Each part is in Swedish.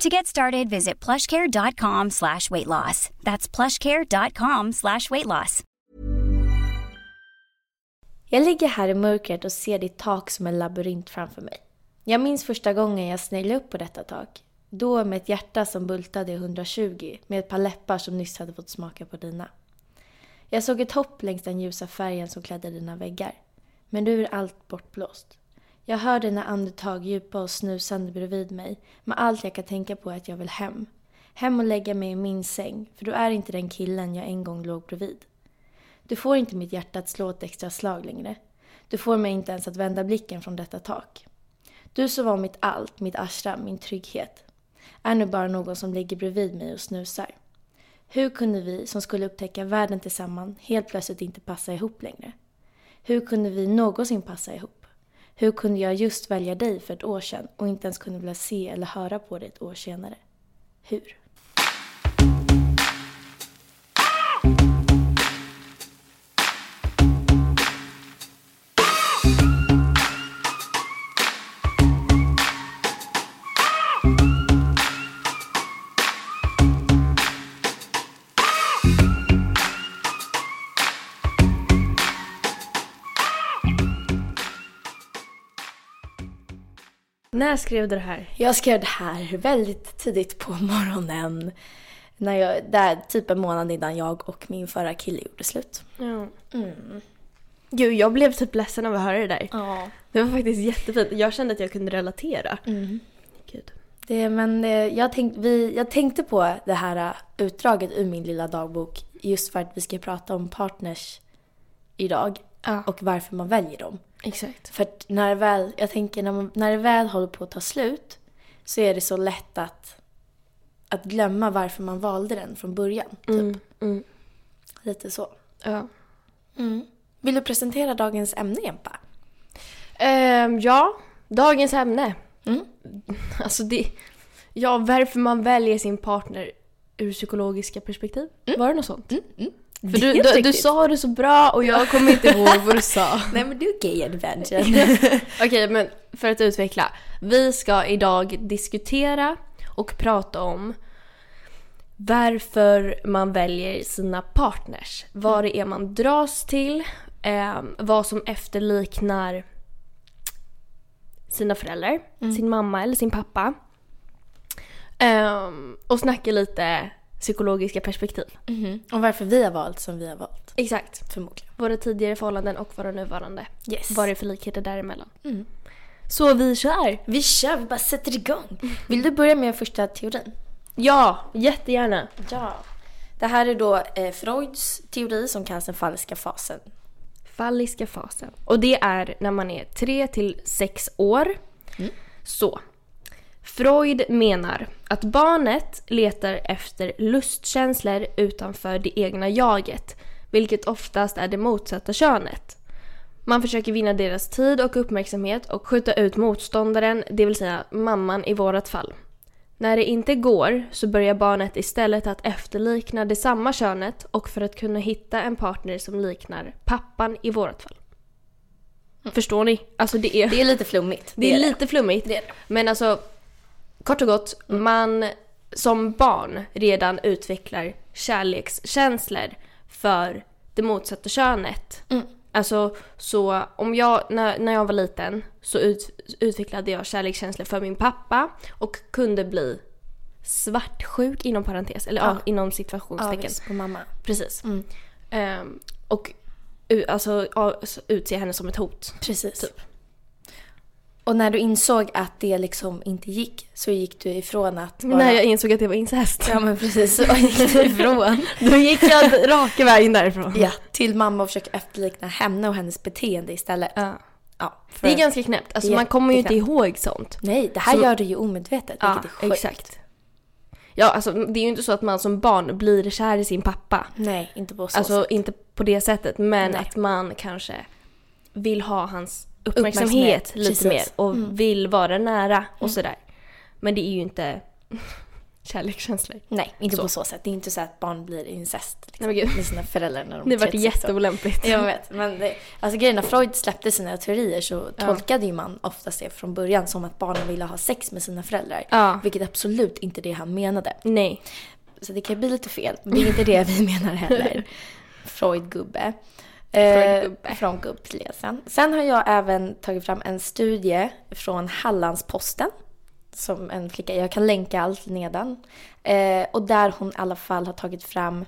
To get started, visit plushcare.com slash weight loss. That's plushcare.com slash weight loss. Jag ligger här i mörkret och ser ditt tak som en labyrint framför mig. Jag minns första gången jag sneglade upp på detta tak. Då med ett hjärta som bultade i 120 med ett par läppar som nyss hade fått smaka på dina. Jag såg ett hopp längs den ljusa färgen som klädde dina väggar. Men nu är allt bortblåst. Jag hör dina andetag djupa och snusande bredvid mig, men allt jag kan tänka på är att jag vill hem. Hem och lägga mig i min säng, för du är inte den killen jag en gång låg bredvid. Du får inte mitt hjärta att slå ett extra slag längre. Du får mig inte ens att vända blicken från detta tak. Du som var mitt allt, mitt ashram, min trygghet, är nu bara någon som ligger bredvid mig och snusar. Hur kunde vi, som skulle upptäcka världen tillsammans, helt plötsligt inte passa ihop längre? Hur kunde vi någonsin passa ihop? Hur kunde jag just välja dig för ett år sedan och inte ens kunde vilja se eller höra på dig ett år senare? Hur? När skrev du det här? Jag skrev det här väldigt tidigt på morgonen. När jag, där, typ en månad innan jag och min förra kille gjorde slut. Ja. Mm. Gud, jag blev typ ledsen av att höra det där. Ja. Det var faktiskt jättefint. Jag kände att jag kunde relatera. Mm. Gud. Det, men eh, jag, tänkt, vi, jag tänkte på det här eh, utdraget ur min lilla dagbok just för att vi ska prata om partners idag Ja, och varför man väljer dem. exakt. För att när väl, jag tänker när, man, när det väl håller på att ta slut så är det så lätt att, att glömma varför man valde den från början. Typ. Mm, mm, Lite så. ja. Vill du presentera dagens ämne, Jempa? Ehm, ja, dagens ämne. Mm. Alltså det... Ja, varför man väljer sin partner ur psykologiska perspektiv. Var det något sånt? För du, du, du sa det så bra och jag kommer inte ihåg vad du sa. Nej men du är gay adventure. Okej, men för att utveckla. Vi ska idag diskutera och prata om varför man väljer sina partners. Vad det är man dras till, eh, vad som efterliknar sina föräldrar, sin mamma eller sin pappa. Ehm, och snacka lite psykologiska perspektiv. Mhm. Och varför vi har valt som vi har valt. Exakt. Förmodligen. Våra tidigare förhållanden och våra nuvarande. Yes. Vad det är för likheter däremellan. Mm. Så vi kör! Vi kör, vi bara sätter igång. Vill du börja med första teorin? Ja, jättegärna. Ja. Det här är då eh, Freuds teori som kallas den falska fasen. Falliska fasen. Och det är när man är 3 till 6 år. Så. Freud menar att barnet letar efter lustkänslor utanför det egna jaget, vilket oftast är det motsatta könet. Man försöker vinna deras tid och uppmärksamhet och skjuta ut motståndaren, det vill säga mamman i vårat fall. När det inte går så börjar barnet istället att efterlikna det samma könet och för att kunna hitta en partner som liknar pappan i vårat fall. Förstår ni? Alltså det är, Det är lite flummigt. det är lite flummigt. Det är det. Men alltså, kort och gott, man som barn redan utvecklar kärlekskänslor för det motsatta könet. Mm. Alltså, så om jag, när, när jag var liten så ut, utvecklade jag kärlekskänslor för min pappa och kunde bli svartsjuk inom parentes, eller ja. Ja. inom Ja, situationstecken. visst, på mamma. Precis. Mm. Ehm, och alltså, ja, utse henne som ett hot. Precis. Typ. Och när du insåg att det liksom inte gick så gick du ifrån att vara... När jag insåg att det var incest. Ja men precis, så gick du ifrån. Då gick jag raka vägen därifrån. ja, till mamma och försöka efterlikna henne och hennes beteende istället. Ja. Ja, för Det är ganska knäppt. Alltså man kommer ju inte ihåg sånt. Nej, det här Så- gör du ju omedvetet, Ja, vilket är sjukt. exakt. Ja, alltså det är ju inte så att man som barn blir kär i sin pappa. Nej, inte på så Alltså sätt. inte på det sättet, men Nej. att man kanske vill ha hans uppmärksamhet, Uppmärksamhet, lite. Mm. mer och vill vara nära och sådär. Men det är ju inte kärlekskänslor. Nej, inte Så. på så sätt. Det är inte så att barn blir incest liksom, Nej, med sina föräldrar när de Det var 36 år. jätteolämpligt. Jag vet, men det, alltså grejen när Freud släppte sina teorier så Ja. tolkade ju man oftast det från början som att barnen ville ha sex med sina föräldrar. Ja. Vilket absolut inte det han menade. Nej. Så det kan bli lite fel, men det är inte det vi menar heller. Freud-gubbe. Eh, från gubbläsen. Sen har jag även tagit fram en studie från Hallandsposten. Som en flicka, jag kan länka allt nedan. Eh, och där hon i alla fall har tagit fram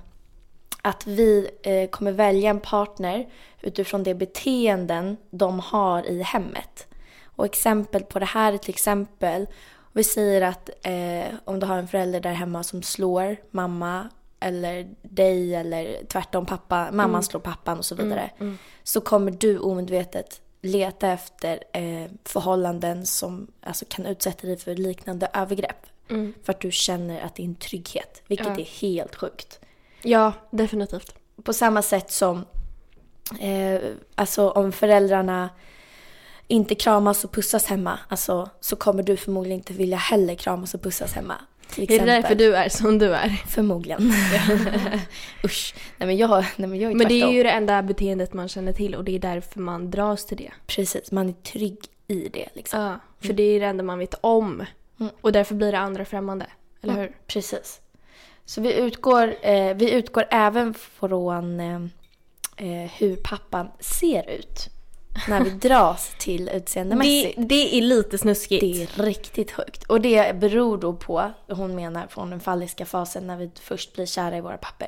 att vi eh, kommer välja en partner utifrån de beteenden de har i hemmet. Och exempel på det här är till exempel, vi säger att eh, om du har en förälder där hemma som slår mamma eller dig eller tvärtom pappa, mamman slår pappan och så vidare. Så kommer du omedvetet leta efter eh, förhållanden som alltså, kan utsätta dig för liknande övergrepp. För att du känner att det är en trygghet, vilket Ja. är helt sjukt. Ja, definitivt. På samma sätt som eh, alltså om föräldrarna inte kramas och pussas hemma, alltså, så kommer du förmodligen inte vilja heller kramas och pussas hemma. Till Är det exempel. därför du är som du är? Förmodligen. Usch. Nej men jag, nej, men jag är Men det är ju det enda beteendet man känner till och det är därför man dras till det. Precis, man är trygg i det liksom. Ja, för det är det enda man vet om. Och därför blir det andra främmande. Eller hur? Precis. Så vi utgår, eh, vi utgår även från eh, eh, hur pappan ser ut. När vi dras till Det, utseendemässigt. det är lite snuskigt. Det är riktigt högt. Och det beror då på, hon menar från den falliska fasen när vi först blir kära i våra papper.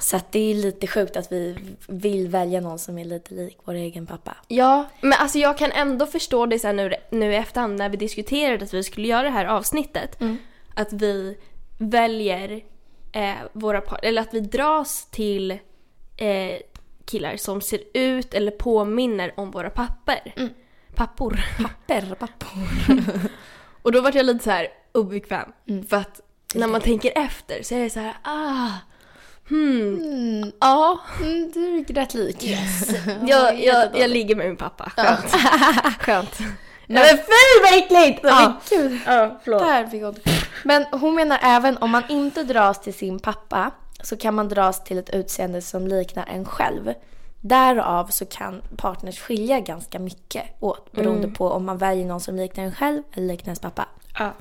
Så att det är lite sjukt att vi vill välja någon som är lite lik vår egen pappa. Ja, men alltså jag kan ändå förstå det sen nu, nu i efterhand när vi diskuterade att vi skulle göra det här avsnittet. Att vi väljer eh, våra par, eller att vi dras till eh, killar som ser ut eller påminner om våra papper. Pappor. Papper, pappor. Och då vart jag lite så här obekväm. För att när man tänker efter så är det så här, ah, hmm, ja. Mm, du är rätt lik. Jag, jag, jag ligger med min pappa. Skönt. Skönt. Nej, men fy vad äckligt! Ja, gud. Ja, förlåt. Där fick hon. Men hon menar även om man inte dras till sin pappa så kan man dras till ett utseende som liknar en själv. Därav så kan partners skilja ganska mycket åt beroende på om man väljer någon som liknar en själv eller liknar ens pappa. Ja.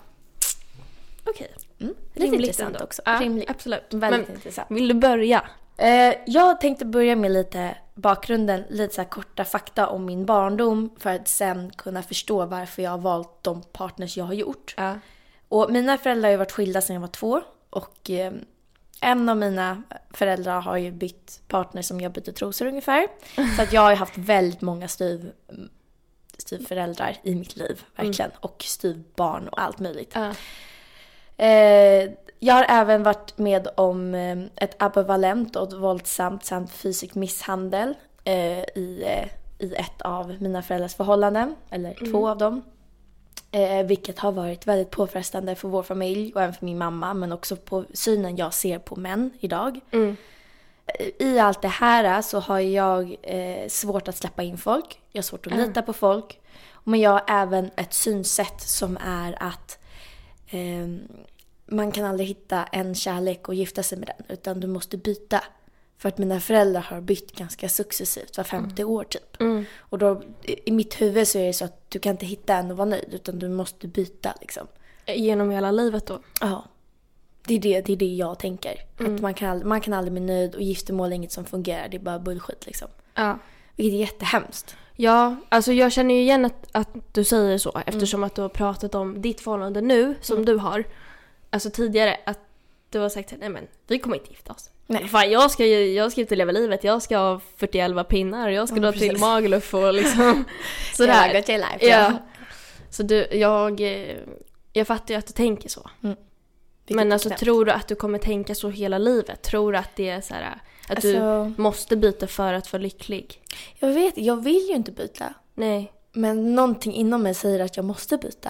Okej. Mm. Lite intressant också. Ja, Rimligt. absolut. Väldigt Men intressant. vill du börja? Eh, jag tänkte börja med lite bakgrunden, lite så korta fakta om min barndom för att sen kunna förstå varför jag har valt de partners jag har gjort. Ja. Och mina föräldrar har ju varit skilda sedan jag var två och eh, en av mina föräldrar har ju bytt partner som jag byter trosor ungefär. Så att jag har ju haft väldigt många styv, styvföräldrar i mitt liv, verkligen. Och styvbarn och allt möjligt. Eh, jag har även varit med om eh, ett ambivalent och våldsamt samt fysisk misshandel eh, i, i ett av mina föräldrars förhållanden, eller två av dem. Eh, vilket har varit väldigt påfrestande för vår familj och även för min mamma, men också på synen jag ser på män idag. Mm. I allt det här så har jag eh, svårt att släppa in folk. Jag har svårt att lita på folk. Men jag har även ett synsätt som är att eh, man kan aldrig hitta en kärlek och gifta sig med den. Utan du måste byta. För att mina föräldrar har bytt ganska successivt, var femte år typ. Mm. Och då, i mitt huvud så är det så att du kan inte hitta en och vara nöjd. Utan du måste byta liksom. Genom hela livet då? Ja. Det är det, det, är det jag tänker. Att man, kan aldrig, man kan aldrig bli nöjd och giftermål är inget som fungerar. Det är bara bullshit liksom. Ja. Vilket är jättehemskt. Ja, alltså jag känner ju igen att, att du säger så eftersom att du har pratat om ditt förhållande nu som du har. Alltså tidigare att du har sagt nej men vi kommer inte gifta oss. Nej. Fan jag ska ju jag ska och leva livet, jag ska ha 41 pinnar, jag ska Ja, dra precis. till Magaluf och liksom sådär. got your life, ja. ja. Så du, jag, eh, jag fattar ju att du tänker så. Vilket Men alltså knäppt. tror du att du kommer tänka så hela livet? Tror du att det är så här att du Alltså- måste byta för att vara lycklig? Jag vet, jag vill ju inte byta. Nej. Men någonting inom mig säger att jag måste byta. Tror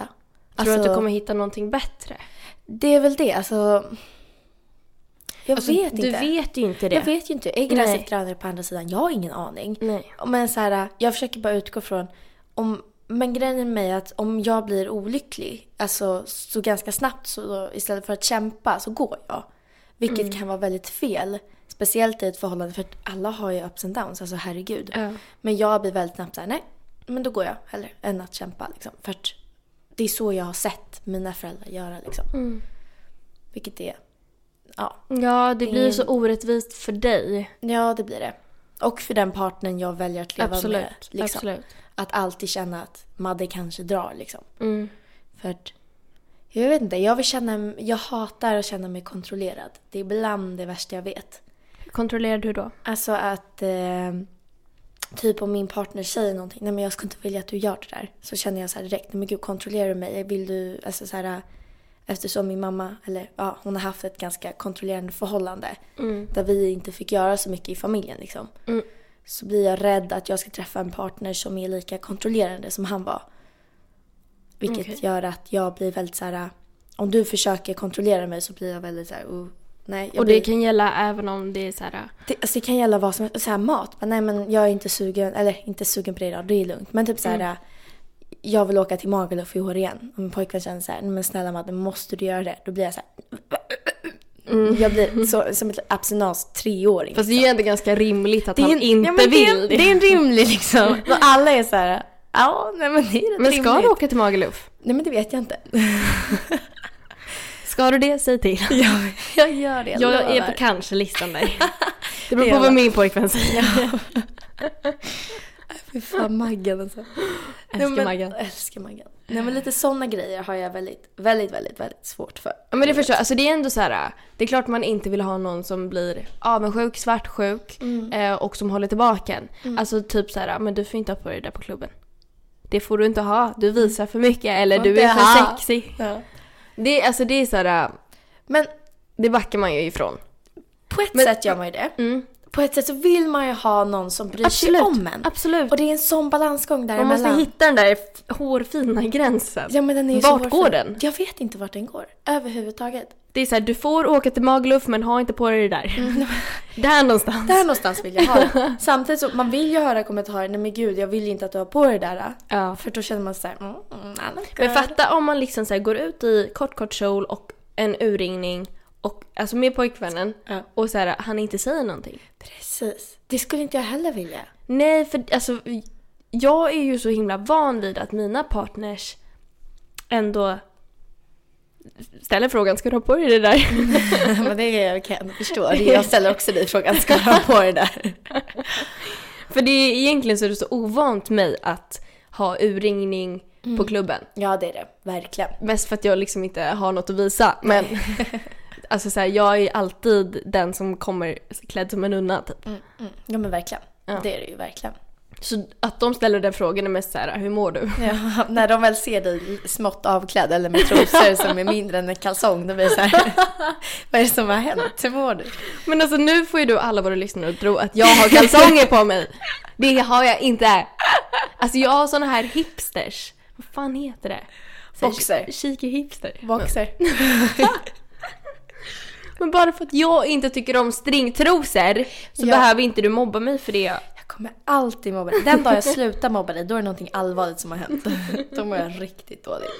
du att Alltså, du kommer hitta någonting bättre? Det är väl det, alltså. Jag Alltså, vet du inte. vet ju inte det. Jag vet ju inte. Är gräset grönare på andra sidan? Jag har ingen aning. Nej. Men så här, jag försöker bara utgå från om men grejen med mig är att om jag blir olycklig, alltså så ganska snabbt så då, istället för att kämpa så går jag. Vilket Mm. kan vara väldigt fel. Speciellt i ett förhållande för att alla har ju ups and downs, alltså herregud. Ja. Men jag blir väldigt snabbt såhär, nej, men då går jag hellre än att kämpa liksom. För att det är så jag har sett mina föräldrar göra liksom. Mm. Vilket är, ja. Ja, det Det blir är- så orättvist för dig. Ja, det blir det. Och för den partnern jag väljer att leva Absolut. med. Liksom. Absolut. Att alltid känna att Madde kanske drar liksom. Mm. För att, jag vet inte, jag vill känna, jag hatar att känna mig kontrollerad. Det är ibland det värsta jag vet. Kontrollerar du då? Alltså att, eh, typ om min partner säger någonting, nej men jag skulle inte vilja att du gör det där. Så känner jag så här direkt, nej men gud kontrollerar du mig? Vill du, alltså så här, eftersom min mamma, eller ja, hon har haft ett ganska kontrollerande förhållande. Där vi inte fick göra så mycket i familjen liksom. Mm. Så blir jag rädd att jag ska träffa en partner som är lika kontrollerande som han var. Vilket Okej. gör att jag blir väldigt så här. om du försöker kontrollera mig så blir jag väldigt så här, oh, nej. Och blir, det kan gälla även om det är så här... det, alltså det kan gälla vad som helst. Så här, mat. Men nej men jag är inte sugen, eller inte sugen på det idag, det är lugnt. Men typ så här, Mm. Jag vill åka till Magaluf i år igen. Och min pojkvän känner så här, "Nej, men snälla Madde, måste du göra det? Då blir jag så här. Jag blir så, som ett abstinens treåring. Mm. Fast det är ju ändå ganska rimligt att är han en- inte ja, men det är- vill Det är en rimlig liksom. Och alla är så här, ja nej men det är rätt Men ska rimligt. du åka till Magaluf? Nej men det vet jag inte. Ska du det, säg till. jag, jag gör det, jag, Jag är på kanske-listan där. Det beror på vad min pojkvän säger. Fy fan Maggan alltså. Älskar Nej, men- Maggan. Älskar Maggan. Nej men lite sådana grejer har jag väldigt, väldigt, väldigt, väldigt svårt för. Ja men det förstår jag. Alltså det är ändå så här. Det är klart man inte vill ha någon som blir avundsjuk, svartsjuk eh, och som håller tillbaka en. Alltså typ så här, men du får inte ha på dig det där på klubben. Det får du inte ha. Du visar för mycket eller du är för sexig. Ja. Det, alltså det är så här. Men Det backar man ju ifrån. på ett Men- sätt gör man ju det. Mm. På ett sätt så vill man ju ha någon som bryr Absolut. sig om en. Absolut. Och det är en sån balansgång Man däremellan. måste hitta den där hårfina gränsen. Ja, men den är ju så Vart hårfin. går den? Jag vet inte vart den går. Överhuvudtaget. Det är så här, du får åka till Magaluf men ha inte på dig det där. Där någonstans. Där någonstans vill jag ha det. Samtidigt så, man vill ju höra kommentarer, nej men gud jag vill inte att du har på dig det där. Ja. För då känner man såhär, mm, mm, Men fatta om man liksom så här går ut i kort kort kjol och en urringning och alltså med pojkvännen Ja. och så här, han inte säger någonting. Precis. Det skulle inte jag heller vilja. Nej, för alltså jag är ju så himla van vid att mina partners ändå ställer frågan, ska du ha på dig det där? men det kan jag förstå. Det jag ställer också dig frågan, ska du ha på dig där? för det är egentligen så är det så ovant mig att ha urringning på klubben. Ja det är det, verkligen. Mest för att jag liksom inte har något att visa. Men alltså så här, jag är alltid den som kommer klädd som en nunna typ. Mm, mm. Ja men verkligen. Ja. Det är det ju verkligen. Så att de ställer den frågan är mest så här, hur mår du? Ja, när de väl ser dig smått avklädd eller med trosor som är mindre än en kalsong, då blir det så här. Vad är det som har hänt? Hur mår du? Men alltså nu får ju du alla våra lyssnare att tro att jag har kalsonger på mig. Det har jag inte. Alltså jag har såna här hipsters. Vad fan heter det? Boxer. Cheeky hipster. Boxer. Men bara för att jag inte tycker om stringtrosor så Ja. behöver inte du mobba mig för det. Jag kommer alltid mobba dig. Den dag jag slutar mobba dig, då är det någonting allvarligt som har hänt. Då mår jag riktigt dåligt.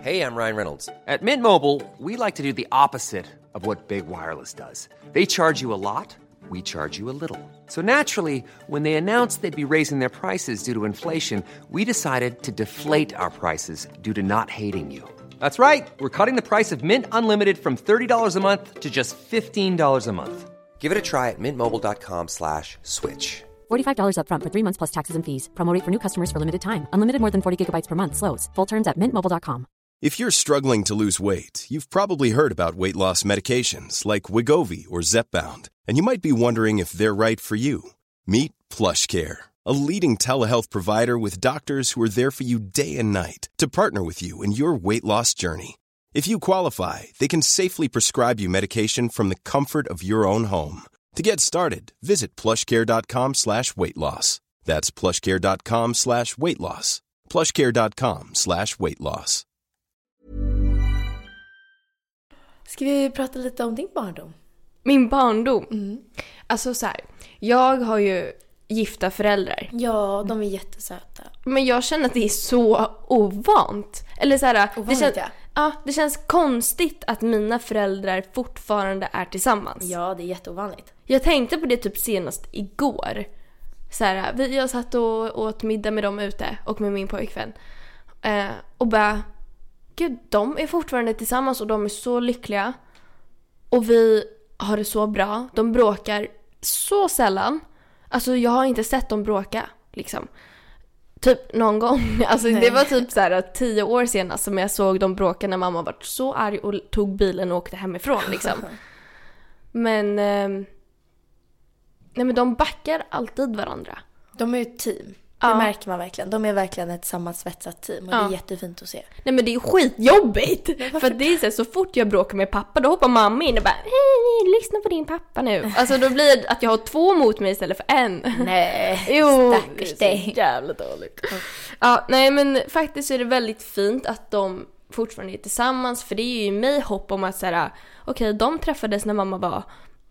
Hey, I'm Ryan Reynolds. At Mint Mobile, we like to do the opposite of what Big Wireless does. They charge you a lot, we charge you a little. So naturally, when they announced they'd be raising their prices due to inflation, we decided to deflate our prices due to not hating you. That's right. We're cutting the price of Mint Unlimited from $30 a month to just $15 a month. Give it a try at mintmobile.com slash switch. $45 upfront for three months plus taxes and fees. Promo rate for new customers for limited time. Unlimited more than 40 gigabytes per month. Slows. Full terms at mintmobile.com. If you're struggling to lose weight, you've probably heard about weight loss medications like Wigovi or Zepbound, and you might be wondering if they're right for you. Meet PlushCare, a leading telehealth provider with doctors who are there for you day and night to partner with you in your weight loss journey. If you qualify, they can safely prescribe you medication from the comfort of your own home. To get started, visit plushcare.com slash weight loss. That's plushcare.com slash weight loss. plushcare.com slash weight loss. Ska vi prata lite om din barndom? Min barndom? Mm. Alltså så här, jag har ju gifta föräldrar. Ja, de är jättesöta. Men jag känner att det är så ovant. Eller så här, det, Ovanligt, känns, ja. ja, det känns konstigt att mina föräldrar fortfarande är tillsammans. Ja, det är jätteovanligt. Jag tänkte på det typ senast igår. Så här, vi- jag satt och åt middag med dem ute och med min pojkvän. Eh, och bara, gud de är fortfarande tillsammans och de är så lyckliga. Och vi har det så bra. De bråkar så sällan. Alltså jag har inte sett dem bråka liksom. Typ någon gång. Alltså det Nej. var typ så här tio år senast som jag såg dem bråka när mamma var så arg och tog bilen och åkte hemifrån liksom. Men... ehm, nej men de backar alltid varandra. De är ju ett team. Ja. Det märker man verkligen. De är verkligen ett sammansvetsat team och det Ja. är jättefint att se. Nej men det är skitjobbigt! För det är så, här, så fort jag bråkar med pappa då hoppar mamma in och bara hej, lyssna på din pappa nu. Alltså då blir det att jag har två mot mig istället för en. Nej, Jo, stackars det dig. jävla dåligt. Ja, nej men faktiskt är det väldigt fint att de fortfarande är tillsammans för det ger ju mig hopp om att såhär, okej de träffades när mamma var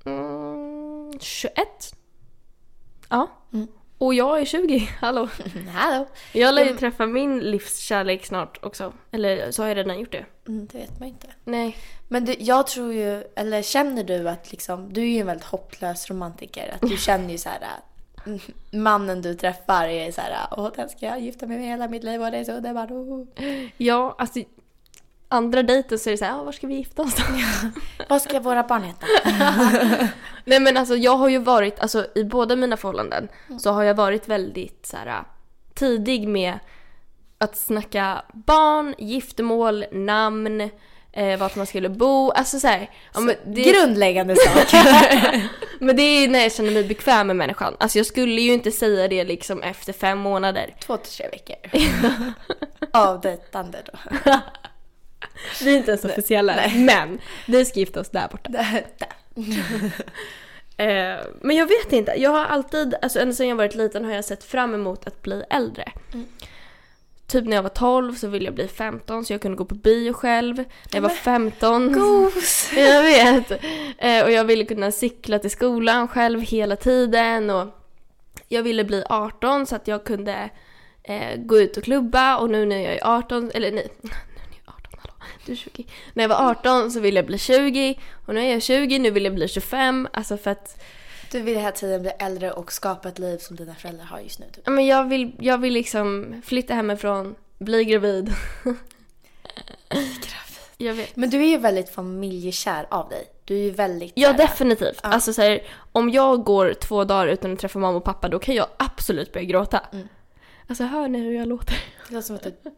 mm, 21. Ja. Och jag är 20, hallå. Hallå. Jag lär ju träffa min livskärlek snart också. Eller så har jag redan gjort det. Mm, det vet man inte. Nej. Men du, jag tror ju, eller känner du att liksom, du är ju en väldigt hopplös romantiker. Att du känner ju så här att mm, mannen du träffar är så här, åh den ska jag gifta mig med hela mitt liv och det är så underbart. oh." Ja, alltså andra dejten så är det såhär, ah, var ska vi gifta oss då? Vad ska våra barn heta? Nej men alltså jag har ju varit, alltså i båda mina förhållanden så har jag varit väldigt så här tidig med att snacka barn, giftermål, namn, eh, vart man skulle bo, alltså så här, ja, det, Grundläggande sak. men det är när jag känner mig bekväm med människan. Alltså jag skulle ju inte säga det liksom efter fem månader. Två till tre veckor. Av dejtande då. Vi är inte ens officiella, men vi ska gifta oss där borta. Där. Eh, men jag vet inte. Jag har alltid, alltså ända sedan jag varit liten har jag sett fram emot att bli äldre. Typ när jag var 12 så ville jag bli 15 så jag kunde gå på bio själv. När jag var 15... Gos! Jag vet! Eh, och jag ville kunna cykla till skolan själv hela tiden och jag ville bli 18 så att jag kunde eh, gå ut och klubba och nu när jag är 18, eller nej, nu när jag är 18, hallå, du är 20. När jag var 18 så ville jag bli 20 och nu är jag 20, nu vill jag bli 25. Alltså för att Du vill hela tiden bli äldre och skapa ett liv som dina föräldrar har just nu. Typ. ja, men jag, vill, jag vill liksom flytta hemifrån, bli gravid. Men du är ju väldigt familjekär av dig. Du är ju väldigt... Ja, nära. definitivt. Alltså så här, om jag går två dagar utan att träffa mamma och pappa då kan jag absolut börja gråta. Alltså hör ni hur jag låter? Låter som du...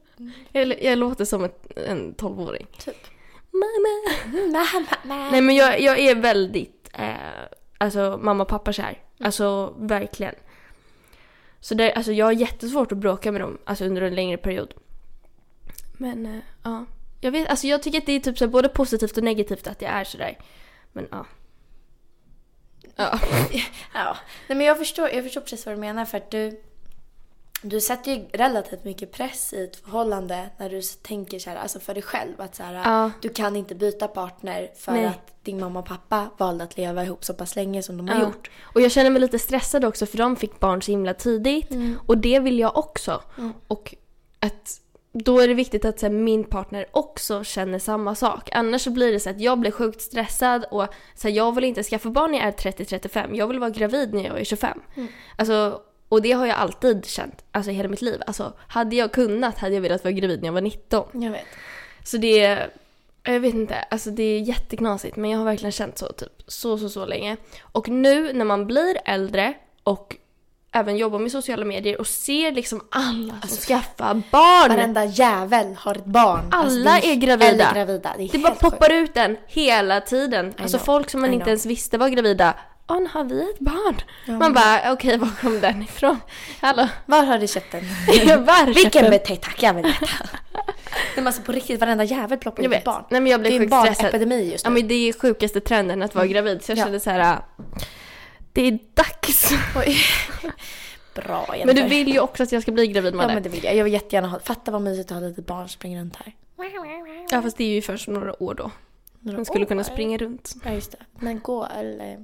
Jag, jag låter som ett, en tolvåring. Typ. Mamma! Mamma, mamma. Nej men jag, jag är väldigt, eh, alltså mamma och pappa kär. Alltså verkligen. Så det, alltså jag har jättesvårt att bråka med dem, alltså under en längre period. Men eh, ja, jag vet, alltså jag tycker att det är typ så här, både positivt och negativt att jag är sådär. Men ja. Ja. Ja. Nej, men jag förstår, jag förstår precis vad du menar för att du... Du sätter ju relativt mycket press i ett förhållande när du tänker så här, alltså för dig själv. Att så här, Ja. Du kan inte byta partner för Nej. att din mamma och pappa valde att leva ihop så pass länge som de har Ja. gjort. Och jag känner mig lite stressad också för de fick barn så himla tidigt. Och det vill jag också. Och att då är det viktigt att så här, min partner också känner samma sak. Annars så blir det så att jag blir sjukt stressad och så här, jag vill inte skaffa barn när jag är 30-35. Jag vill vara gravid när jag är 25. Alltså, och det har jag alltid känt, alltså hela mitt liv. Alltså, hade jag kunnat hade jag velat vara gravid när jag var 19. Jag vet. Så det är, jag vet inte, alltså det är jätteknasigt men jag har verkligen känt så typ så, så, så länge. Och nu när man blir äldre och även jobbar med sociala medier och ser liksom alla som skaffar barn. Varenda jävel har ett barn. Alltså, Alla det är gravida. Eller gravida. Det, är Det bara helt poppar sjukt. ut en hela tiden. Alltså know, folk som man inte ens visste var gravida. Ja, nu har vi ett barn. man bara, okej, var kom den ifrån? Hallå? Var har du köpt den? Var Vilken betej tack, jag vill veta. Men alltså på riktigt, varenda jävel ploppar ut ett barn. Nej, men jag det blev är en barnepidemi just Ja nu. men det är sjukaste trenden att vara gravid så jag Ja. kände så här. Det är dags. Oj. bra Men Jennifer. du vill ju också att jag ska bli gravid Ja Madde. men det vill jag. Jag vill jättegärna ha, fatta vad mysigt att ha lite barn springa runt här. Ja fast det är ju först några år då. Några Man skulle kunna år. springa runt. Ja just det. Men gå eller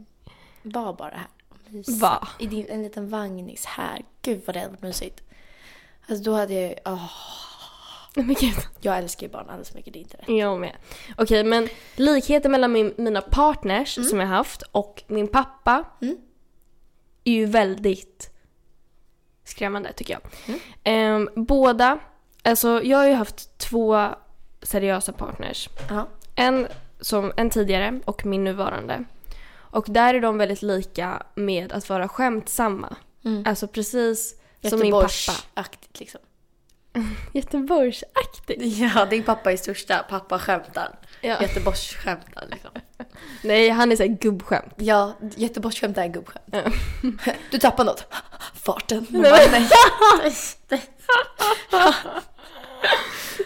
var bara här. Mysa. I din, en liten vagnis här. Gud vad det hade varit mysigt. Alltså då hade jag åh. Men gud. Jag älskar ju barn alldeles för mycket, det är inte rätt. Jag med. Okej men likheten mellan min, mina partners Mm. som jag haft och min pappa är ju väldigt skrämmande tycker jag. Mm. Ehm, båda, alltså jag har ju haft två seriösa partners. Ja. En, som, en tidigare och min nuvarande. Och där är de väldigt lika med att vara skämtsamma. Alltså precis som min pappa. Göteborgsaktigt liksom. Göteborgsaktigt. Ja, din pappa är största pappa-skämtaren. Ja. Göteborgsskämtaren liksom. Nej, han är såhär gubbskämt. Ja, Göteborgsskämt är gubbskämt. Du tappar något. Farten. Nej, men- nej.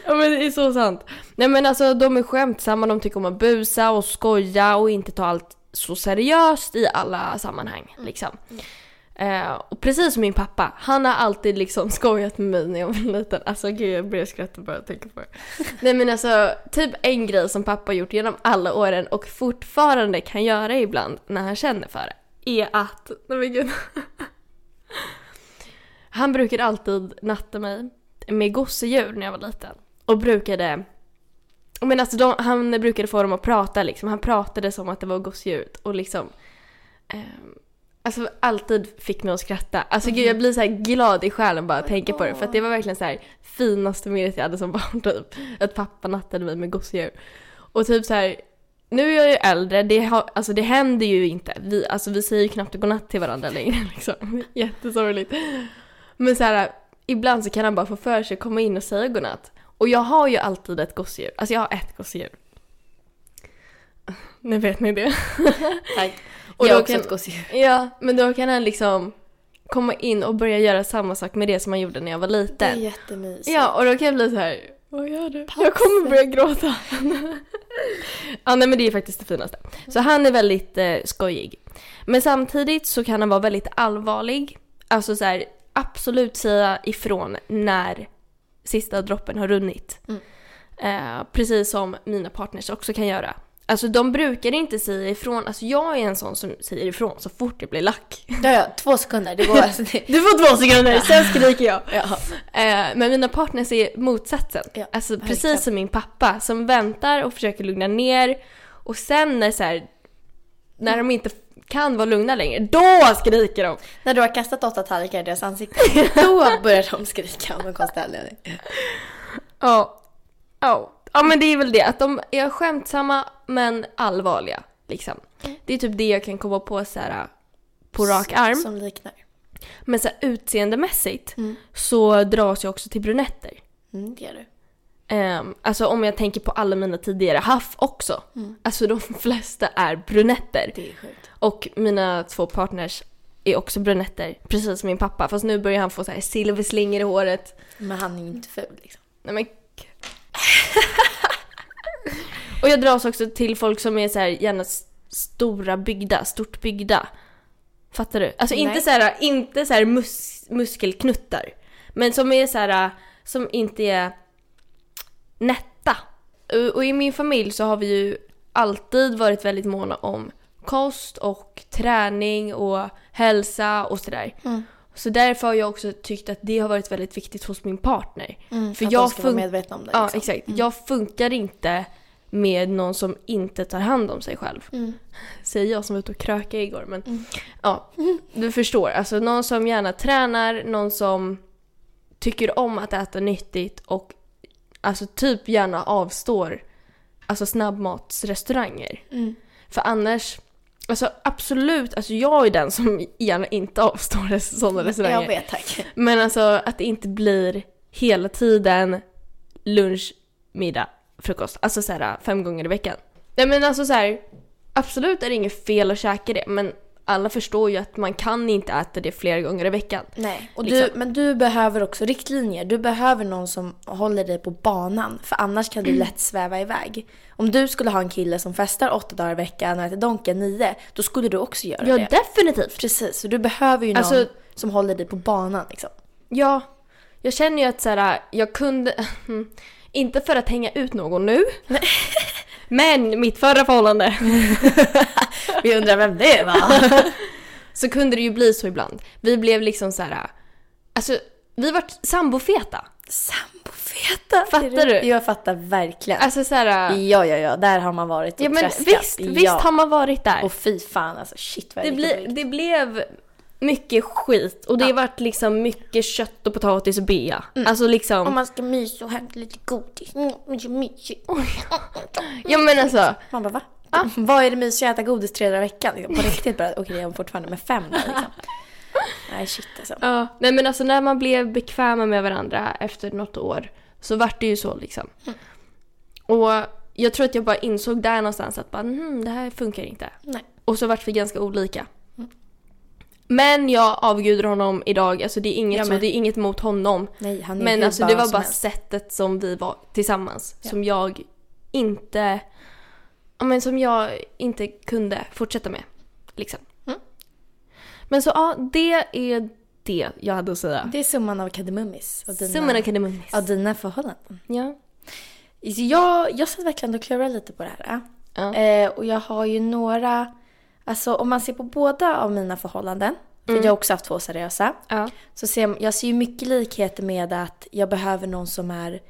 Ja men det är så sant. Nej men alltså de är skämtsamma, de tycker om att busa och skoja och inte ta allt så seriöst i alla sammanhang liksom. Eh, och precis som min pappa, han har alltid liksom skojat med mig när jag var liten. Alltså gud jag börjar skratta bara jag tänker på det. Nej men alltså, typ en grej som pappa gjort genom alla åren och fortfarande kan göra ibland när han känner för det. Är att, nej men gud. Han brukade alltid natta mig med gosedjur när jag var liten. Och brukade... Men alltså de, han brukade få dem att prata liksom. Han pratade som att det var gosedjur och liksom... ehm, alltså alltid fick mig att skratta. Alltså gud jag blir så glad i själen bara att tänka på det. För att det var verkligen så här finaste minnet jag hade som barn typ. Att pappa nattade mig med gosedjur. Och typ så här. Nu är jag ju äldre, det, har, alltså det händer ju inte. Vi, alltså vi säger ju knappt godnatt till varandra längre liksom. Jättesorgligt. Men så här, ibland så kan han bara få för sig att komma in och säga godnatt. Och jag har ju alltid ett gosedjur. Alltså jag har ett gosedjur. Nu vet ni det. Tack. Och jag har också kan- ett gosedjur. Ja, men då kan han liksom komma in och börja göra samma sak med det som han gjorde när jag var Det är liten. jättemysigt. Ja, och då kan jag bli så här. Vad gör du? Jag kommer börja gråta. ja, nej men det är faktiskt det finaste. Så han är väldigt eh, skojig. Men samtidigt så kan han vara väldigt allvarlig. Alltså så här, absolut säga ifrån när sista droppen har runnit. Eh, precis som mina partners också kan göra. Alltså de brukar inte säga ifrån. Alltså jag är en sån som säger ifrån så fort det blir lack. Ja, ja, två sekunder. Det går alltså. Det, Du får två sekunder, sen skriker jag. ja. Eh, men mina partners är motsatsen. Ja, alltså verkligen. precis som min pappa som väntar och försöker lugna ner. Och sen när så här, när de inte kan vara lugna längre, då skriker de! När du har kastat åtta tallrikar i deras ansikte, då börjar de skrika av någon konstig anledning. Ja. Ja. Ja men det är väl det, att de är skämtsamma men allvarliga. Liksom. Det är typ det jag kan komma på så här, på rak arm. Som liknar. Men så här, utseendemässigt så dras jag också till brunetter. Mm, det gör du. Um, alltså om jag tänker på alla mina tidigare haff också. Alltså de flesta är brunetter. Det är sjukt. Och mina två partners är också brunetter. Precis som min pappa. Fast nu börjar han få så här silverslingor i håret. Men han är ju inte ful liksom. Nej men. Och jag dras också till folk som är så här gärna stora byggda, stort byggda. Fattar du? Alltså inte Nej. så här, inte så här mus- muskelknuttar. Men som är så här, som inte är nätta. Och i min familj så har vi ju alltid varit väldigt måna om kost och träning och hälsa och sådär. Så därför har jag också tyckt att det har varit väldigt viktigt hos min partner. för att jag de ska vara medvetna om det. Ja, liksom. exakt. Jag funkar inte med någon som inte tar hand om sig själv. Säger jag som var ute och kröka igår. Men ja, du förstår. Alltså någon som gärna tränar, någon som tycker om att äta nyttigt och alltså typ gärna avstår alltså snabbmatsrestauranger. För annars, alltså absolut, alltså jag är den som gärna inte avstår sådana restauranger. Jag vet tack. Men alltså att det inte blir hela tiden lunch, middag, frukost. Alltså så här fem gånger i veckan. Nej men alltså så här, absolut är det inget fel att käka det men alla förstår ju att man kan inte äta det flera gånger i veckan. Nej, och du, Liksom. men du behöver också riktlinjer. Du behöver någon som håller dig på banan. För annars kan du lätt sväva iväg. Om du skulle ha en kille som festar åtta dagar i veckan och äter Donken nio, då skulle du också göra Ja, det. definitivt. Precis, så du behöver ju någon Alltså- som håller dig på banan liksom. Ja, jag känner ju att så här, jag kunde... Inte för att hänga ut någon nu. Men mitt förra förhållande Vi undrar vem det var. så kunde det ju bli så ibland. Vi blev liksom så här... Alltså, vi vart sambofeta. Sambofeta. Fattar du? Jag fattar verkligen. Alltså så här... ja, ja, ja, där har man varit och Ja men tröskat. visst, ja. visst har man varit där. Och fy fan alltså, shit vad Det, ble, det blev mycket skit och det vart liksom mycket kött och potatis och bea. Alltså liksom... Om man ska mysa och hämta lite godis. Mm, mysigt. Ja men alltså. Man bara va? Vad är det mysiga att äta godis tre dagar i veckan? På riktigt bara, okej jag är fortfarande med fem där liksom. Nej shit alltså. Ja, nej men alltså när man blev bekväma med varandra efter något år så vart det ju så liksom. Och jag tror att jag bara insåg där någonstans att bara, hmm, det här funkar inte. Nej. Och så vart vi ganska olika. Men jag avgudar honom idag, alltså det är inget, Jag så, det är inget mot honom. Nej, han är Men alltså det var bara helst. sättet som vi var tillsammans som jag inte, ja men som jag inte kunde fortsätta med. Liksom. Mm. Men så ja, det är det jag hade att säga. Det är summan av kardemummis. Summan av kardemummis. av dina förhållanden. Ja. Jag, jag satt verkligen och klurade lite på det här. Ja. Eh, och jag har ju några, alltså om man ser på båda av mina förhållanden, för jag har också haft två seriösa, Ja. så ser jag, jag ser ju mycket likheter med att jag behöver någon som är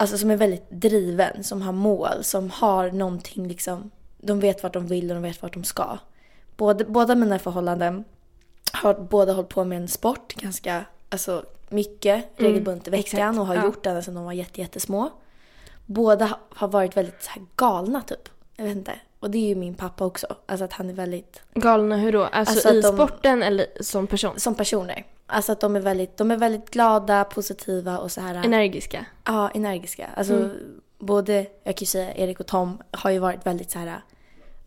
Alltså som är väldigt driven, som har mål, som har någonting liksom De vet vart de vill och de vet vart de ska. Både, båda mina förhållanden har båda hållit på med en sport ganska alltså, mycket regelbundet i veckan exakt. och har Ja. gjort det sedan de var jätte, jättesmå. Båda ha- har varit väldigt här galna typ. Jag vet inte. Och det är ju min pappa också. Alltså att han är väldigt Galna hur då? Alltså, Alltså i de- sporten eller som person? som personer. Alltså att de är väldigt, de är väldigt glada, positiva och så här. Energiska? Ja, energiska. Alltså både, jag kan ju säga Erik och Tom har ju varit väldigt så här,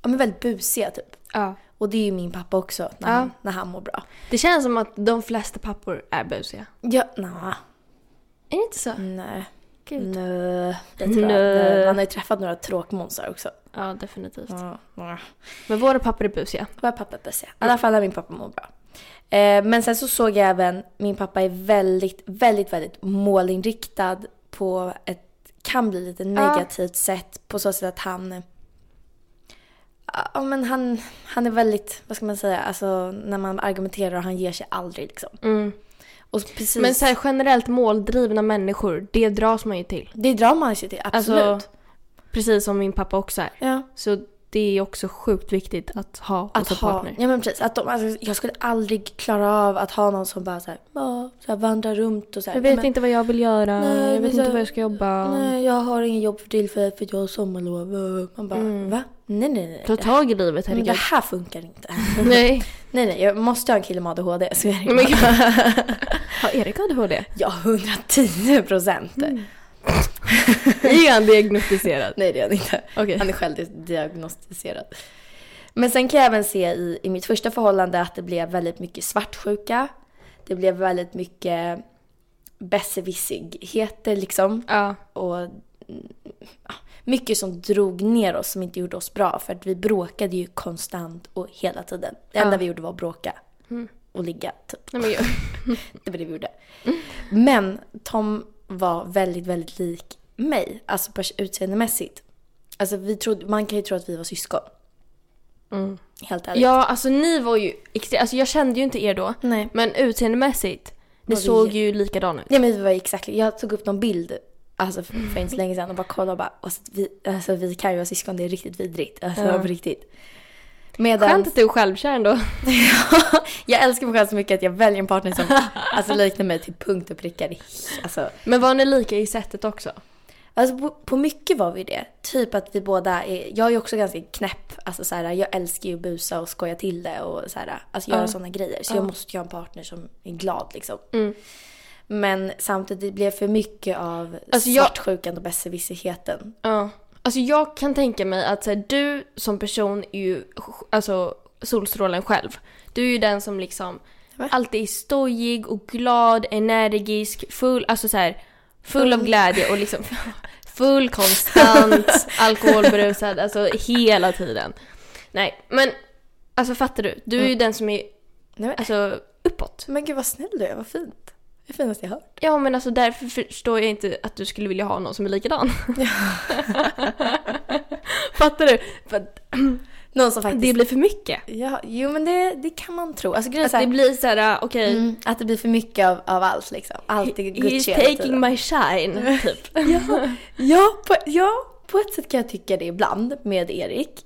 ja men väldigt busiga typ. Ja. Och det är ju min pappa också när, Ja. han, när han mår bra. Det känns som att de flesta pappor är busiga. Ja, nej. Är det inte så? Nej. Gud. Nej, det tror jag. Nej, Man har ju träffat några tråkmånsar också. Ja, definitivt. Ja, ja. Men våra pappor är busiga. Vad pappa busiga. I alla fall när min pappa mår bra. Eh, men sen så såg jag även, min pappa är väldigt, väldigt, väldigt målinriktad på ett, kan bli lite negativt sätt på så sätt att han Ja men han, han är väldigt, vad ska man säga, alltså när man argumenterar och han ger sig aldrig liksom. Och precis, Men så här, generellt måldrivna människor, det dras man ju till. det drar man sig till, absolut. Alltså, precis som min pappa också är. ja. Så det är också sjukt viktigt att ha Att hos ha, partner. ja men precis. Att de, alltså, jag skulle aldrig klara av att ha någon som bara så här, så här vandrar runt och så här. Jag vet men, inte vad jag vill göra, Nej, jag vet inte så- var jag ska jobba. Nej, jag har ingen jobb för tillfället för jag har sommarlov. Man bara, va? Nej, nej, nej. Ta tag i livet, Men det herregud. här funkar inte. Nej. nej, nej, jag måste ha en kille med ADHD. Så är det. Har Erik ADHD? Ja, 110 procent. Är han diagnostiserad? Nej, det är han inte. Okej. Han är självdiagnostiserad. Men sen kan jag även se i, i mitt första förhållande att det blev väldigt mycket svartsjuka. Det blev väldigt mycket besserwissigheter liksom. Ja. Och mm, ja, mycket som drog ner oss som inte gjorde oss bra. För att vi bråkade ju konstant och hela tiden. Det enda Ja. vi gjorde var att bråka. Och ligga typ. Nej, men. Det var det vi gjorde. Men Tom var väldigt, väldigt lik mig. Alltså utseendemässigt. Alltså vi trodde, man kan ju tro att vi var syskon. Helt ärligt. Ja, alltså ni var ju extremt... Alltså jag kände ju inte er då. Nej. Men utseendemässigt, Var vi såg ju likadan ut. Ja men vi var exakt Jag tog upp någon bild alltså för, för inte så länge sedan och bara kollade och bara alltså, vi, alltså, vi kan ju vara syskon, det är riktigt vidrigt. Alltså Ja. på riktigt. Medan, Skönt att du är självkär ändå. jag älskar mig själv så mycket att jag väljer en partner som alltså, liknar mig till punkt och pricka. Alltså, Men var ni lika i sättet också? Alltså på, på mycket var vi det. Typ att vi båda är, jag är också ganska knäpp. Alltså så här, jag älskar ju att busa och skoja till det och så här, alltså göra Ja. sådana grejer. Så jag måste ju ha en partner som är glad liksom. Mm. Men samtidigt det blev för mycket av Alltså, jag- svartsjukan och besserwisserheten. Ja. Alltså jag kan tänka mig att så här, du som person är ju alltså, solstrålen själv. Du är ju den som liksom alltid är stojig och glad, energisk, full, alltså så här, full av glädje och liksom full konstant, alkoholberusad, alltså hela tiden. Nej, men alltså fattar du? Du är ju den som är Nej, men, alltså uppåt. men gud vad snäll du är, vad fint. Det finaste jag hört. Ja men alltså därför förstår jag inte att du skulle vilja ha någon som är likadan. Fattar du? Någon som faktiskt... det blir för mycket. Ja, jo men det, det kan man tro. Alltså Att här, det blir såhär, okej, mm, att det blir för mycket av, av allt liksom. Allt är he's Gucci hela taking tiden. my shine, typ. Ja, ja, på, ja, på ett sätt kan jag tycka det ibland med Erik.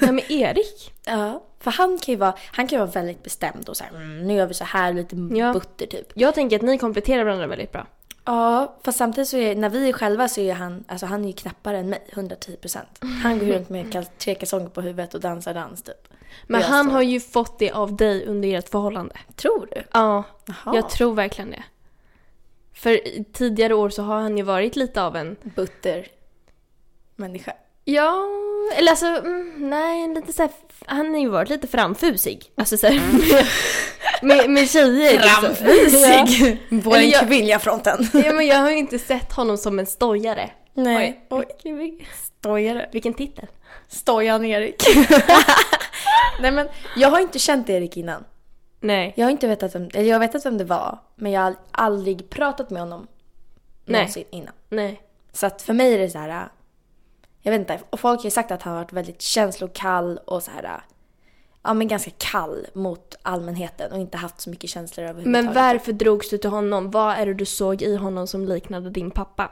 Ja men Erik. ja, för han kan ju vara, han kan vara väldigt bestämd och så här, mm, nu gör vi så här, lite Ja. butter typ. Jag tänker att ni kompletterar varandra väldigt bra. Ja, fast samtidigt så är när vi är själva så är han, alltså han är ju knappare än mig, 110%. Han går runt med tre kalsonger på huvudet och dansar dans typ. Men Jag han står- har ju fått det av dig under ert förhållande. Tror du? Ja, Jaha. jag tror verkligen det. För tidigare år så har han ju varit lite av en, Butter människa. Ja, eller alltså, mm, nej, lite såhär, han har ju varit lite framfusig. Alltså såhär, med, med, med tjejer. liksom. Framfusig! På den jag- kvinnliga fronten. Ja men jag har ju inte sett honom som en stojare. Nej. Oj. Oj. Stojare. Vilken titel. Stojan Erik. Nej men jag har inte känt Erik innan. Nej. Jag har inte vetat vem, eller jag har vetat vem det var. Men jag har aldrig pratat med honom. Nej. Någonsin innan. Nej. Så att för mig är det så här. Jag vet inte. Och folk har ju sagt att han har varit väldigt känslokall och så här. Ja men ganska kall mot allmänheten och inte haft så mycket känslor överhuvudtaget. Men varför drogs du till honom? Vad är det du såg i honom som liknade din pappa?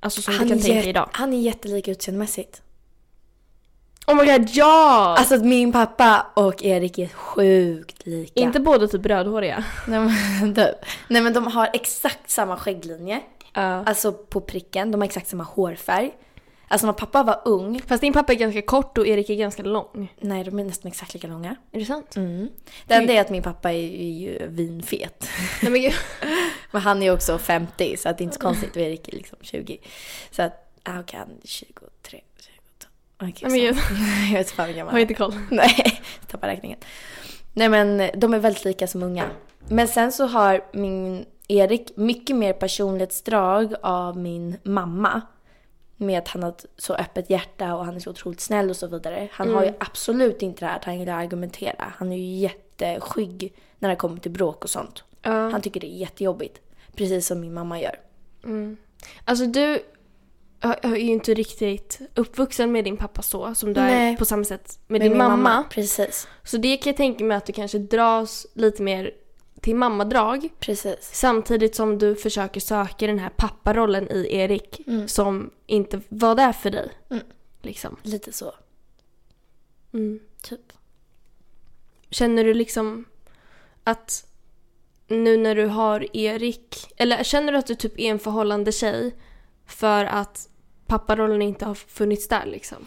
Alltså som du kan tänka jät- idag. Han är jättelik utseendemässigt. Oh my god, ja! Alltså att min pappa och Erik är sjukt lika. Inte båda typ rödhåriga. Nej men, typ. Nej men de har exakt samma skägglinje. Ja. Alltså på pricken. De har exakt samma hårfärg. Alltså när pappa var ung. Fast din pappa är ganska kort och Erik är ganska lång. Nej de är nästan exakt lika långa. Är det sant? Mm. Det enda är att min pappa är, ju vinfet. Nej men. Men han är också 50 så att det är inte så konstigt. Och Erik är liksom 20. Så att, ah, okej han är 23, 22. Okej, Nej men gud. jag vet inte fan hur gammal Har inte koll. Nej, tappar räkningen. Nej men de är väldigt lika som unga. Men sen så har min Erik mycket mer personlighetsdrag av min mamma. Med att han har ett så öppet hjärta och han är så otroligt snäll och så vidare. Han har ju absolut inte det här att han gillar att argumentera. Han är ju jätteskygg när det kommer till bråk och sånt. Ja. Han tycker det är jättejobbigt. Precis som min mamma gör. Alltså du är är ju inte riktigt uppvuxen med din pappa så som du är Nej. på samma sätt med, Med din min mamma. Precis. Så det kan jag tänka mig att du kanske dras lite mer till mammadrag. Precis. Samtidigt som du försöker söka den här papparollen i Erik som inte var där för dig. Mm. Liksom. Lite så. Mm. Typ. Känner du liksom att nu när du har Erik, eller känner du att du typ är en förhållande tjej för att papparollen inte har funnits där liksom?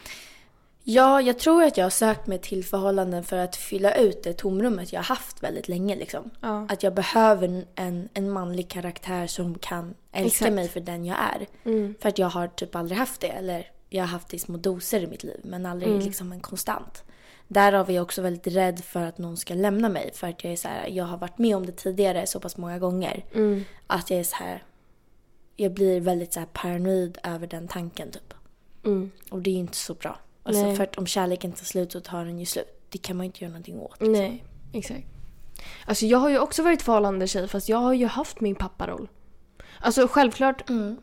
Ja, jag tror att jag har sökt mig till förhållanden för att fylla ut det tomrummet jag har haft väldigt länge. Liksom. Ja. Att jag behöver en, en manlig karaktär som kan älska Exakt. mig för den jag är. Mm. För att jag har typ aldrig haft det. Eller jag har haft det i små doser i mitt liv, men aldrig Mm. liksom en konstant. Därav är jag också väldigt rädd för att någon ska lämna mig. För att jag är så här, jag har varit med om det tidigare så pass många gånger. Mm. Att jag är så här, jag blir väldigt så här paranoid över den tanken typ. Mm. Och det är ju inte så bra. Alltså Nej. för att om kärleken tar slut så tar den ju slut. Det kan man ju inte göra någonting åt. Nej, exakt. Alltså jag har ju också varit förhållande tjej fast jag har ju haft min papparoll. Alltså självklart, Mm.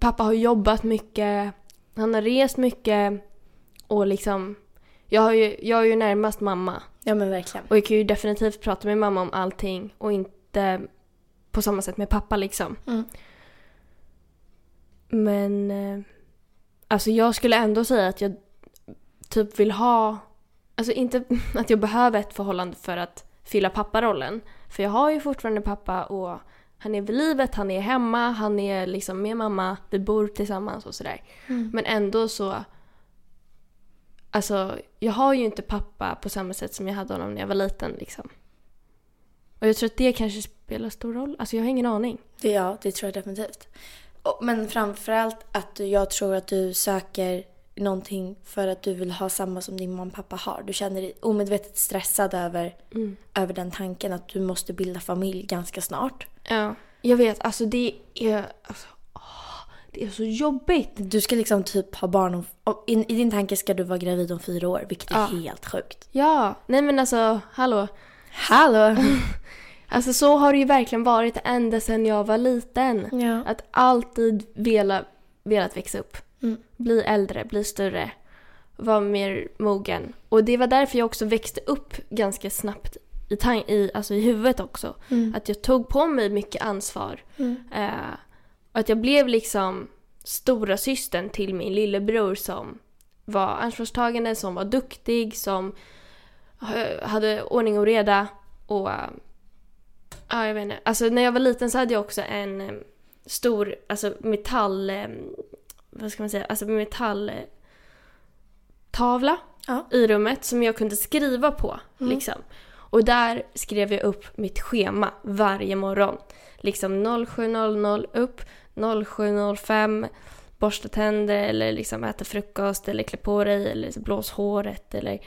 pappa har jobbat mycket, han har rest mycket och liksom jag, har ju, jag är ju närmast mamma Ja men verkligen. och jag kan ju definitivt prata med mamma om allting och inte på samma sätt med pappa liksom. Mm. Men eh, alltså jag skulle ändå säga att jag typ vill ha, alltså inte att jag behöver ett förhållande för att fylla papparollen. För jag har ju fortfarande pappa och han är vid livet, han är hemma, han är liksom med mamma, vi bor tillsammans och sådär. Men ändå så, alltså jag har ju inte pappa på samma sätt som jag hade honom när jag var liten liksom. Och jag tror att det kanske spelar stor roll. Alltså jag har ingen aning. Ja, det tror jag definitivt. Men framförallt att jag tror att du söker någonting för att du vill ha samma som din mamma och pappa har. Du känner dig omedvetet stressad över, över den tanken att du måste bilda familj ganska snart. Ja. Jag vet, alltså det är... Alltså, åh, det är så jobbigt. Du ska liksom typ ha barn om... om- I, I din tanke ska du vara gravid om fyra år, vilket är Ja. helt sjukt. Ja, nej men alltså, hallå. Hallå! Alltså så har det ju verkligen varit ända sedan jag var liten. Ja. Att alltid vela, velat växa upp. Mm. Bli äldre, bli större. Vara mer mogen. Och det var därför jag också växte upp ganska snabbt i, tan- i, alltså i huvudet också. Att jag tog på mig mycket ansvar. Eh, och att jag blev liksom stora systern till min lillebror som var ansvarstagande, som var duktig, som eh, hade ordning och reda. Och Ja, jag vet inte. Alltså när jag var liten så hade jag också en eh, stor alltså metall... eh, Vad ska man säga? Alltså metall... eh, tavla Ja. i rummet som jag kunde skriva på. Liksom. Och där skrev jag upp mitt schema varje morgon. Liksom 07.00 upp, 07.05 borsta tänder eller liksom äta frukost eller klä på dig eller blås håret eller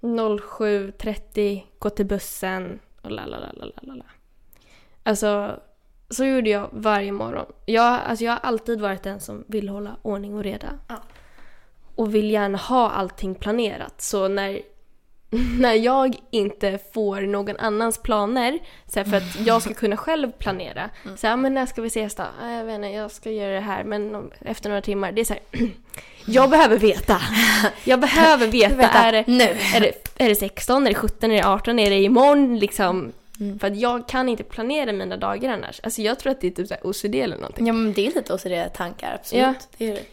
07.30 gå till bussen och la la la la la la. Alltså, så gjorde jag varje morgon. Jag, alltså jag har alltid varit den som vill hålla ordning och reda. Ja. Och vill gärna ha allting planerat. Så när, när jag inte får någon annans planer, så för att jag ska kunna själv planera. Så här, men när ska vi ses då? "Ah, Jag vet inte, jag ska göra det här, men efter några timmar. Det är så här, jag behöver veta. Jag behöver veta. Veta är, det, nu. Är, det, är det 16, är det 17, är det 18, är det imorgon? Liksom. För att jag kan inte planera mina dagar annars. Alltså jag tror att det är typ så OCD eller någonting. Ja men det är lite OCD-tankar, absolut. Ja. Det är det.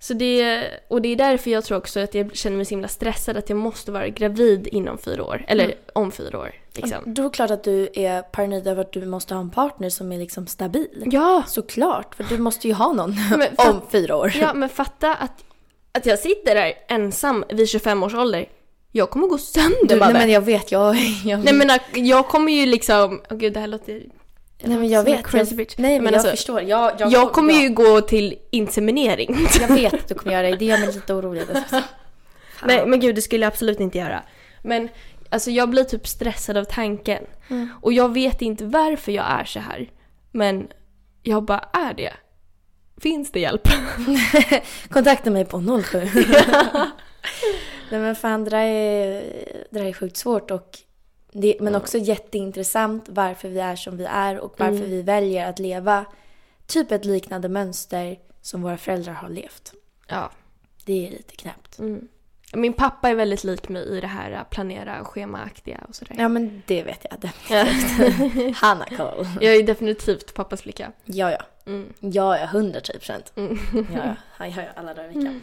Så det, och det är därför jag tror också att jag känner mig så himla stressad att jag måste vara gravid inom fyra år. Eller om fyra år. Liksom. Då är det klart att du är paranoid över att du måste ha en partner som är liksom stabil. Ja! Såklart, för du måste ju ha någon Men om fyra år. Ja, men fatta att, att jag sitter där ensam vid 25 års ålder. Jag kommer gå sönder Du, nej Babbe. men jag vet, jag... jag Nej men jag kommer ju liksom, åh gud det här låter... nej, men jag vet. Crazy jag, bitch. Nej men, jag alltså, förstår. Jag, jag, Jag kommer jag, ju gå till inseminering. Jag vet att du kommer göra det, det gör mig lite orolig. Nej men gud det skulle jag absolut inte göra. Men alltså jag blir typ stressad av tanken. Mm. Och jag vet inte varför jag är så här. Men jag bara är det. Finns det hjälp? Kontakta mig på 07. Nej men fan, det där är, det där är sjukt svårt och det, men också jätteintressant varför vi är som vi är och varför vi väljer att leva typ ett liknande mönster som våra föräldrar har levt. Ja. Det är lite knäppt. Min pappa är väldigt lik mig i det här att planera schemaaktiga och sådär. Ja men det vet jag definitivt. Han har koll. Jag är definitivt pappas flicka. Ja ja. Mm. Ja ja, 100 procent. Ja ja, han ju alla dagar i veckan.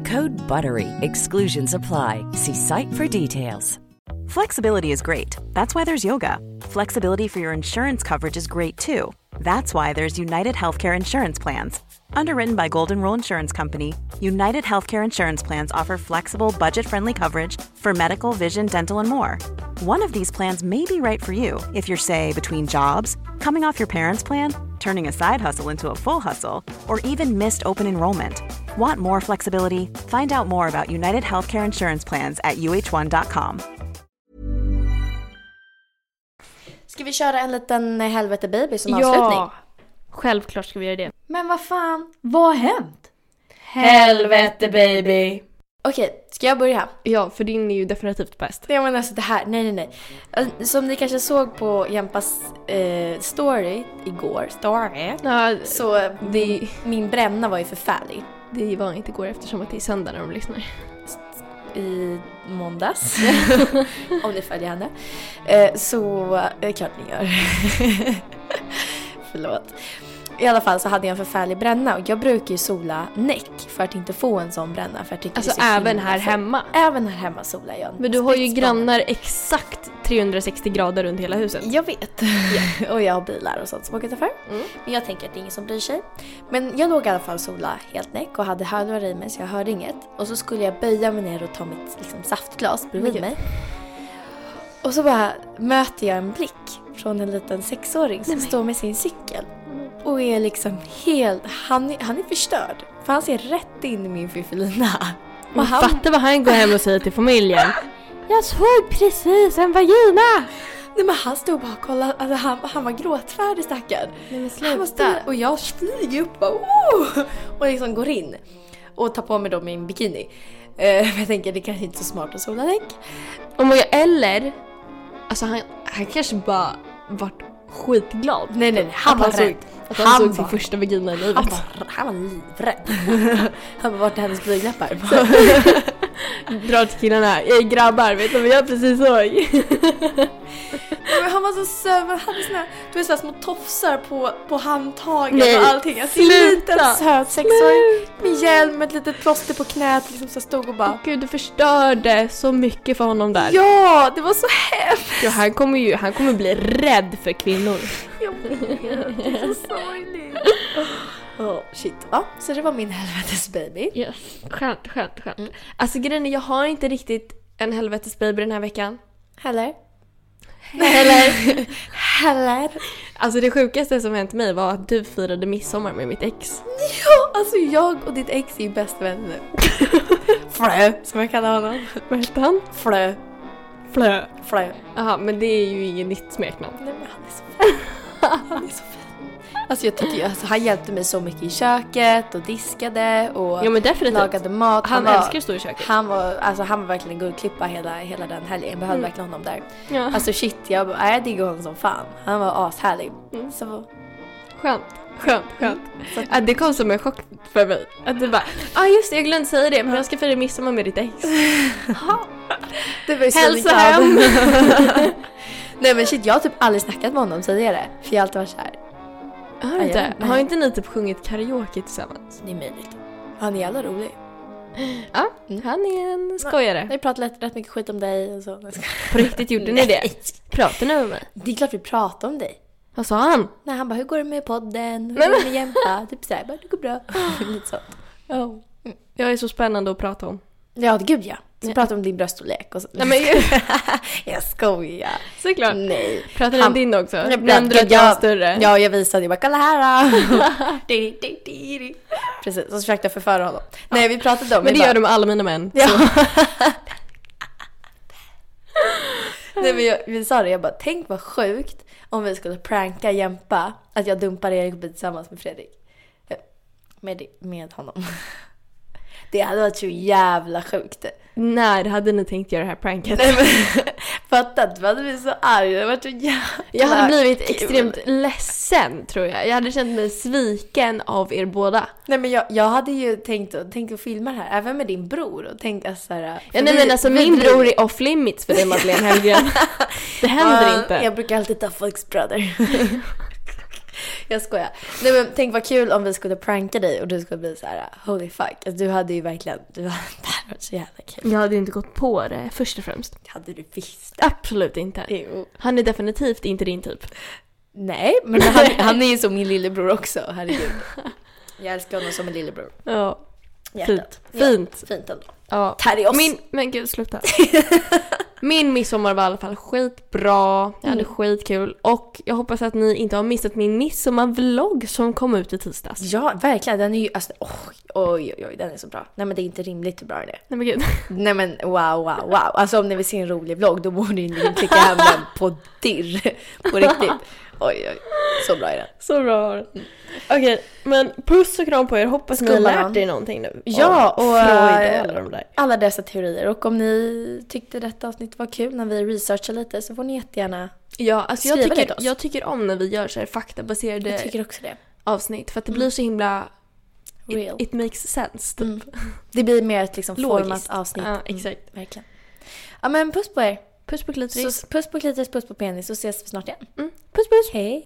Code BUTTERY. Exclusions apply. See site for details. Flexibility is great. That's why there's yoga. Flexibility for your insurance coverage is great too. That's why there's United Healthcare Insurance Plans. Underwritten by Golden Rule Insurance Company, United Healthcare Insurance Plans offer flexible, budget friendly coverage for medical, vision, dental, and more. One of these plans may be right for you if you're, say, between jobs, coming off your parents' plan, turning a side hustle into a full hustle, or even missed open enrollment. Want more flexibility? Find out more about United Healthcare Insurance Plans at uh1.com. Ska vi köra en liten helvete baby som avslutning? Ja! Självklart ska vi göra det. Men vad fan, vad har hänt? Helvete baby! Okej, ska jag börja? Ja, för din är ju definitivt bäst. Ja men alltså det här, nej nej nej. Alltså, Som ni kanske såg på Jämpas eh, story igår, story, Ja, så det, min bränna var ju förfärlig. det var inte igår eftersom att det är söndag när de lyssnar. I måndags, om ni följer henne. Eh, så, eh, klart ni gör. Förlåt. I alla fall så hade jag en förfärlig bränna och jag brukar ju sola näck för att inte få en sån bränna. För jag tycker Alltså det är så även här fult. hemma. Även här hemma solar jag. Men du har ju grannar exakt 360 grader runt hela huset. Jag vet. och jag har bilar och sånt som åker utanför. Men jag tänker att det är ingen som bryr sig. Men jag låg i alla fall sola helt näck och hade hörlurar i mig så jag hörde inget. Och så skulle jag böja mig ner och ta mitt liksom, saftglas bredvid mig. Och så bara möter jag en blick från en liten sexåring som står med sin cykel. Och är liksom helt... Han, han är förstörd. För han ser rätt in i min fiffelina. Och Fatta vad han går hem och säger till familjen. Jag såg precis en vagina! Nej men han stod bara och kollade, alltså han, han var gråtfärdig stackaren. Nej men sluta. och jag flyger upp bara, oh! och liksom går in. Och tar på mig då min bikini. Men jag tänker det kanske inte är så smart att sola jag, eller, alltså han, han kanske bara vart skitglad. Nej nej nej, han var han rädd. Att han, såg sin första vagina i livet. han, var, han var livrädd. han var vart är hennes blygdläppar? Drar till killarna, ey grabbar vet du vad jag precis såg? han var så söt, han hade såna, du vet, såna små tofsar på, på handtagen Nej, och allting. Alltså, en sluta, liten söt sexåring med hjälm ett litet plåster på knät liksom så stod och bara Gud du förstörde så mycket för honom där. Ja, det var så hemskt! Ja, han kommer ju han kommer bli rädd för kvinnor. Jag vet, det är så sorgligt. Oh, shit. Ja, så det var min helvetes baby. Yes. Skönt, skönt, skönt. Alltså grejen är, jag har inte riktigt en helvetes baby den här veckan. Heller. Eller? Heller. Alltså det sjukaste som hänt mig var att du firade midsommar med mitt ex. Ja, alltså jag och ditt ex är ju bästa vänner. Flö, som jag kallar honom. Vad hette han? Flö. Flö. Flö. Jaha, men det är ju inget nytt smeknamn. Nej men han är så. Han är så fin. Alltså jag tycker alltså, han hjälpte mig så mycket i köket och diskade och Ja men definitivt. lagade mat. Han var, älskar att stå i köket. Han var, alltså, han var verkligen en guldklippa hela, hela den helgen. Jag behövde Mm. verkligen honom där. Ja. Alltså shit, jag, jag diggar honom som fan. Han var ashärlig. Mm. Så, Skönt, skönt, skönt. Ja, det kom som en chock för mig. Att du bara, ja ah, just det jag glömde säga det men jag ska fira midsommar med ditt ex. det var ju så Hälsa hem! Nej men shit, jag har typ aldrig snackat med honom tidigare. För jag har alltid varit såhär, Har, du inte? har inte ni typ sjungit karaoke tillsammans? det är möjligt. Han är jävla rolig. Ja, han är en skojare. Vi pratar rätt, rätt mycket skit om dig och så. På riktigt gjorde ni det? Pratar ni med mig? Det är klart vi pratar om dig. Vad sa han? Nej, han bara, hur går det med podden? Hur går det med Jämpa? Typ såhär, bara, det går bra. Lite så. Jag är så spännande att prata om. Ja, gud ja. Så pratar vi om din bröststorlek och så. Nej men jag skojar. såklart. Nej. Pratar om din också? Jag Nämnde du att jag var större? Ja, jag visade. Jag bara, kolla här då. Precis, och så försökte jag förföra honom. Nej, vi pratade om... Men det vi gör bara- du med alla mina män. Ja. Nej men jag, vi sa det, jag bara tänk vad sjukt om vi skulle pranka Jämpa att jag dumpar Erik och blir tillsammans med Fredrik. Eh, Med, med honom. Det hade varit så jävla sjukt. När hade ni tänkt göra det här pranket? Nej men fatta, du hade blivit så arg. Det varit så jävla Jag hade blivit kul. extremt ledsen tror jag. Jag hade känt mig sviken av er båda. Nej men jag, jag hade ju tänkt, tänkt att filma det här, även med din bror och tänkt att såhär... Ja, nej men alltså min bror är off limits för dig Madeleine Hellgren. Det händer inte. Jag brukar alltid ta folks brother. jag skojar. Nej men tänk vad kul om vi skulle pranka dig och du skulle bli så här: holy fuck. Alltså, du hade ju verkligen, du hade, varit så jävla kul. Jag hade inte gått på det först och främst. Det hade du visst. Absolut inte. Jo. Han är definitivt inte din typ. Nej, men han, han är ju som min lillebror också, herregud. Jag älskar honom som en lillebror. Ja. Hjärtat. Fint. Fint. Ja, fint ändå. Ja. Terriers. Min, men gud sluta. min midsommar var i alla fall skitbra. Jag hade skitkul. Och jag hoppas att ni inte har missat min midsommarvlogg som kom ut i tisdags. Ja, verkligen. Den är ju, alltså, oj, oj, oj, den är så bra. Nej men det är inte rimligt hur bra den är. Nej men gud. Nej men wow, wow, wow. Alltså om ni vill se en rolig vlogg då borde ni klicka hem den på dirr. På riktigt. Oj, oj. Så bra är den. Så bra var den. Okej, men puss och kram på er. Hoppas ni har lärt er någonting nu. Ja, och, Freud eh, och alla de där. Alla dessa teorier. Och om ni tyckte detta avsnitt var kul när vi researchar lite så får ni jättegärna... Ja, alltså jag skriva det tycker, till oss. jag tycker om när vi gör så här faktabaserade Jag tycker också det. avsnitt. För att det blir så himla... Real. It, it makes sense typ. Mm. Det blir mer ett liksom Logiskt. format avsnitt. Ja, Mm, exakt. verkligen. Ja men puss på er. Puss på klitoris. Så, puss på klitoris, puss på penis så ses vi snart igen. Mm. Puss puss! Hej.